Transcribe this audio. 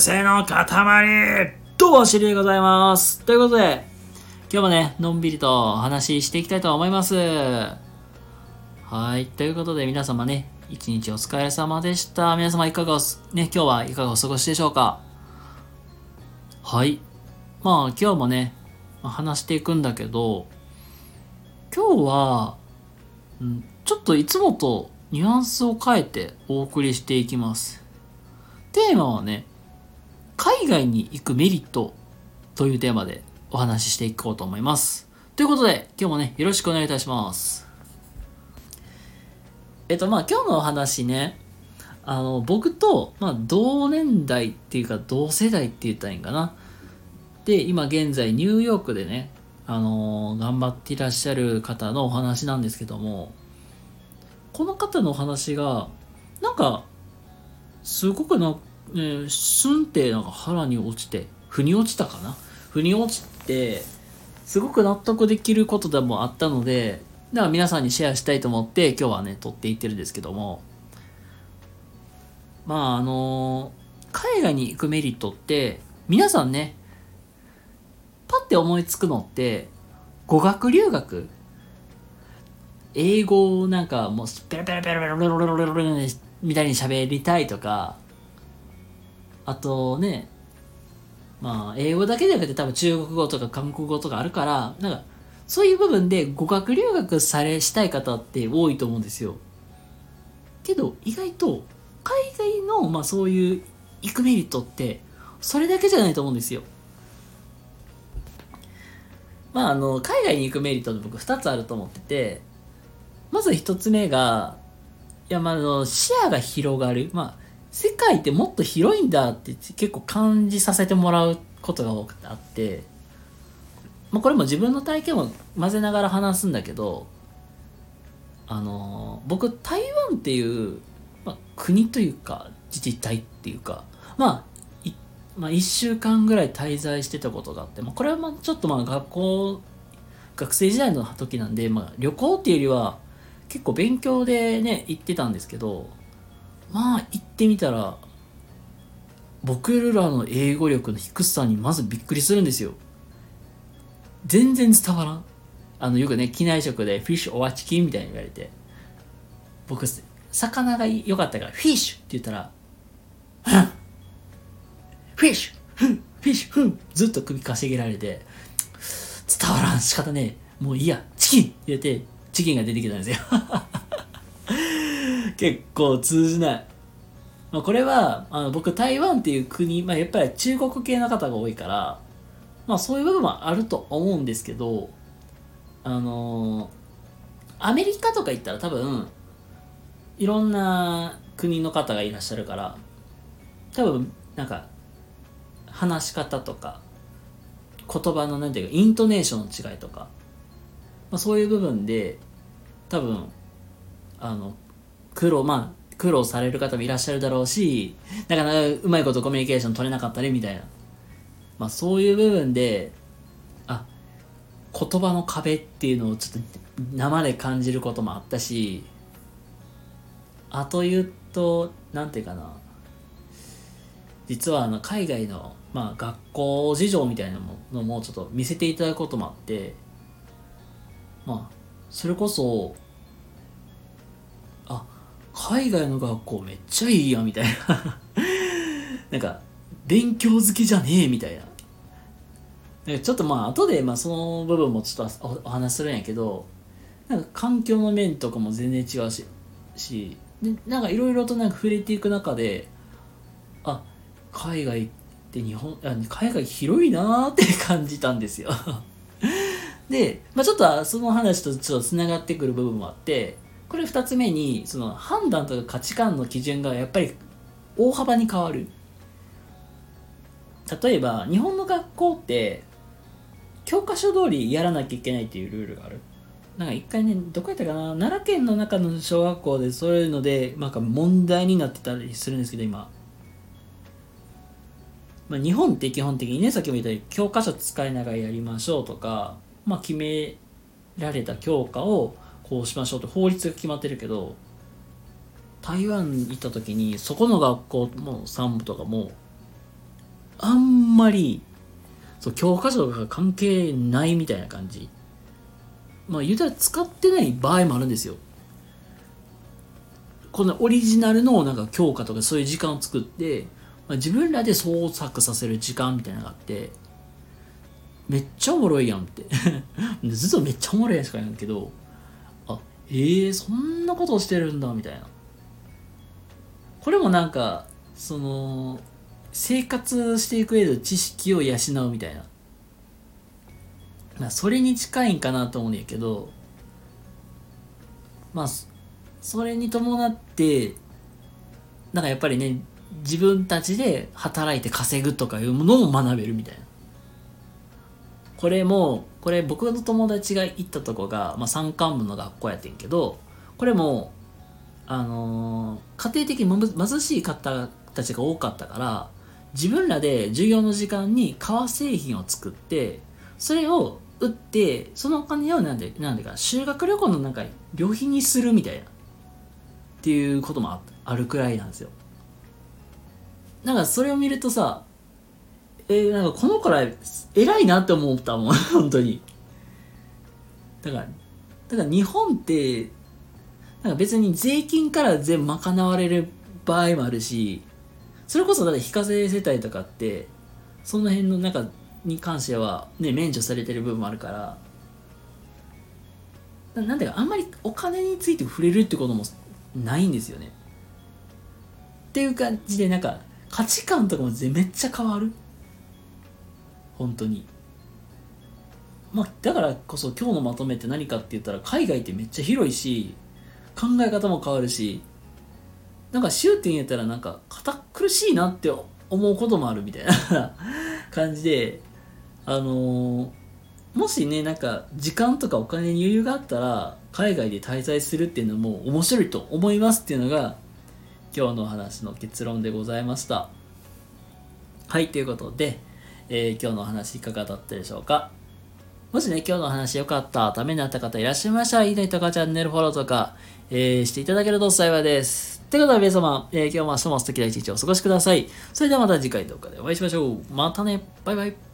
性の塊どうも、しりでございます。ということで、今日もね、のんびりとお話ししていきたいと思います。はい。ということで、皆様ね、一日お疲れ様でした。皆様いかがお、ね、今日はいかがお過ごしでしょうかはい。まあ、今日もね、話していくんだけど、今日は、ちょっといつもとニュアンスを変えてお送りしていきます。テーマはね、海外に行くメリットというテーマでお話ししていこうと思います。ということで、今日もね、よろしくお願いいたします。えっと、まあ今日のお話ね、あの、僕と、まあ同年代っていうか同世代って言ったらいいんかな。で、今現在ニューヨークでね、あの頑張っていらっしゃる方のお話なんですけども、この方のお話が、なんか、すごくな、えー、スンってなんか腹に落ちて腑に落ちたかな？腑に落ちてすごく納得できることでもあったのででは皆さんにシェアしたいと思って今日はね撮っていってるんですけども。まああのー、海外に行くメリットって皆さんねパッて思いつくのって語学留学？英語をなんかもうペラペラペラペラペラペラペラみたいに喋りたいとかあとね、まあ英語だけじゃなくて多分中国語とか韓国語とかあるから、なんかそういう部分で語学留学されしたい方って多いと思うんですよ。けど意外と海外のまあそういう行くメリットってそれだけじゃないと思うんですよ。まああの海外に行くメリットって僕2つあると思っててまず1つ目がいやまああの視野が広がるまあ世界ってもっと広いんだって結構感じさせてもらうことが多くてあって、まあ、これも自分の体験を混ぜながら話すんだけどあの僕台湾っていう、まあ、国というか自治体っていうかまあまあ、1週間ぐらい滞在してたことがあって、まあ、これはまあちょっとまあ学校学生時代の時なんで、まあ、旅行っていうよりは結構勉強でね行ってたんですけどまあ行ってみたら僕らの英語力の低さにまずびっくりするんですよ。全然伝わらん。あのよくね機内食でフィッシュオアチキンみたいに言われて。僕魚が良かったからフィッシュって言ったらフィッシュフンフィッシュフンずっと首かしげられて伝わらん。仕方ねえ。もういいや。チキン入れてチキンが出てきたんですよ。結構通じない、まあ、これはあの僕台湾っていう国、まあ、やっぱり中国系の方が多いからまあそういう部分はあると思うんですけどあのーアメリカとか行ったら多分いろんな国の方がいらっしゃるから多分なんか話し方とか言葉の何ていうかイントネーションの違いとか、まあ、そういう部分で多分あの苦労まあ苦労される方もいらっしゃるだろうしなかなかうまいことコミュニケーション取れなかったりみたいな、まあ、そういう部分であ言葉の壁っていうのをちょっと生で感じることもあったしあと言うとなんていうかな。実はあの海外の、まあ、学校事情みたいなのもちょっと見せていただくこともあってまあそれこそ海外の学校めっちゃいいやみたいな。なんか勉強好きじゃねえみたいな。ちょっとまあ後でまあその部分もちょっとお話しするんやけどなんか環境の面とかも全然違うししでなんかいろいろとなんか触れていく中であ海外って日本あ海外広いなーって感じたんですよ。で、まあ、ちょっとその話とちょっとつながってくる部分もあってこれ2つ目にその判断とか価値観の基準がやっぱり大幅に変わる。例えば日本の学校って教科書通りやらなきゃいけないっていうルールがある。なんか一回ねどこやったかな？奈良県の中の小学校でそういうのでなんか問題になってたりするんですけど今。まあ、日本って基本的にねさっきも言ったように教科書使いながらやりましょうとか、まあ、決められた教科をこうしましょうって法律が決まってるけど台湾に行った時にそこの学校も産部とかもあんまりそう教科書が関係ないみたいな感じ。まあ言うたら使ってない場合もあるんですよ。このオリジナルのなんか教科とかそういう時間を作って、まあ、自分らで創作させる時間みたいなのがあってめっちゃおもろいやんって。ずっとめっちゃおもろいやんしか言うんけどえー、そんなことをしてるんだみたいな。これもなんかその生活していく上で知識を養うみたいな。まあそれに近いんかなと思うんやけどまあそれに伴ってなんかやっぱりね自分たちで働いて稼ぐとかいうものを学べるみたいな。これもこれ僕の友達が行ったとこが、まあ、山間部の学校やってんけどこれもあのー、家庭的に貧しい方たちが多かったから自分らで授業の時間に革製品を作ってそれを売ってそのお金をなんでなんでか修学旅行のなんか旅費にするみたいなっていうこともあるくらいなんですよ。なんかそれを見るとさえー、なんかこの子ら偉いなって思ったもん 本当に。だからだから日本ってなんか別に税金から全部賄われる場合もあるしそれこそだって非課税世帯とかってその辺の中に関してはね免除されてる部分もあるからなんでかあんまりお金について触れるってこともないんですよね。っていう感じでなんか価値観とかもめっちゃ変わる。本当に。まあだからこそ今日のまとめって何かって言ったら海外ってめっちゃ広いし考え方も変わるしなんか終点やったらなんか堅苦しいなって思うこともあるみたいな 感じであのー、もしねなんか時間とかお金に余裕があったら海外で滞在するっていうのも面白いと思いますっていうのが今日の話の結論でございました。はいということで、え、今日のお話いかがだったでしょうか？もしね、今日の話良かった、ためになった方いらっしゃいましたら、いいねとかチャンネルフォローとか、えー、していただけると幸いです。ってことで皆様、えー、今日も明日も素敵な一日をお過ごしください。それではまた次回の動画でお会いしましょう。またね。バイバイ。